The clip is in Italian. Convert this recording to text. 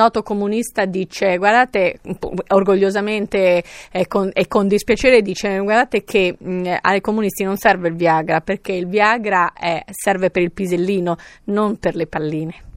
noto comunista dice guardate orgogliosamente e con, e con dispiacere dice guardate che mh, ai comunisti non serve il Viagra perché il Viagra è, serve per il pisellino non per le palline.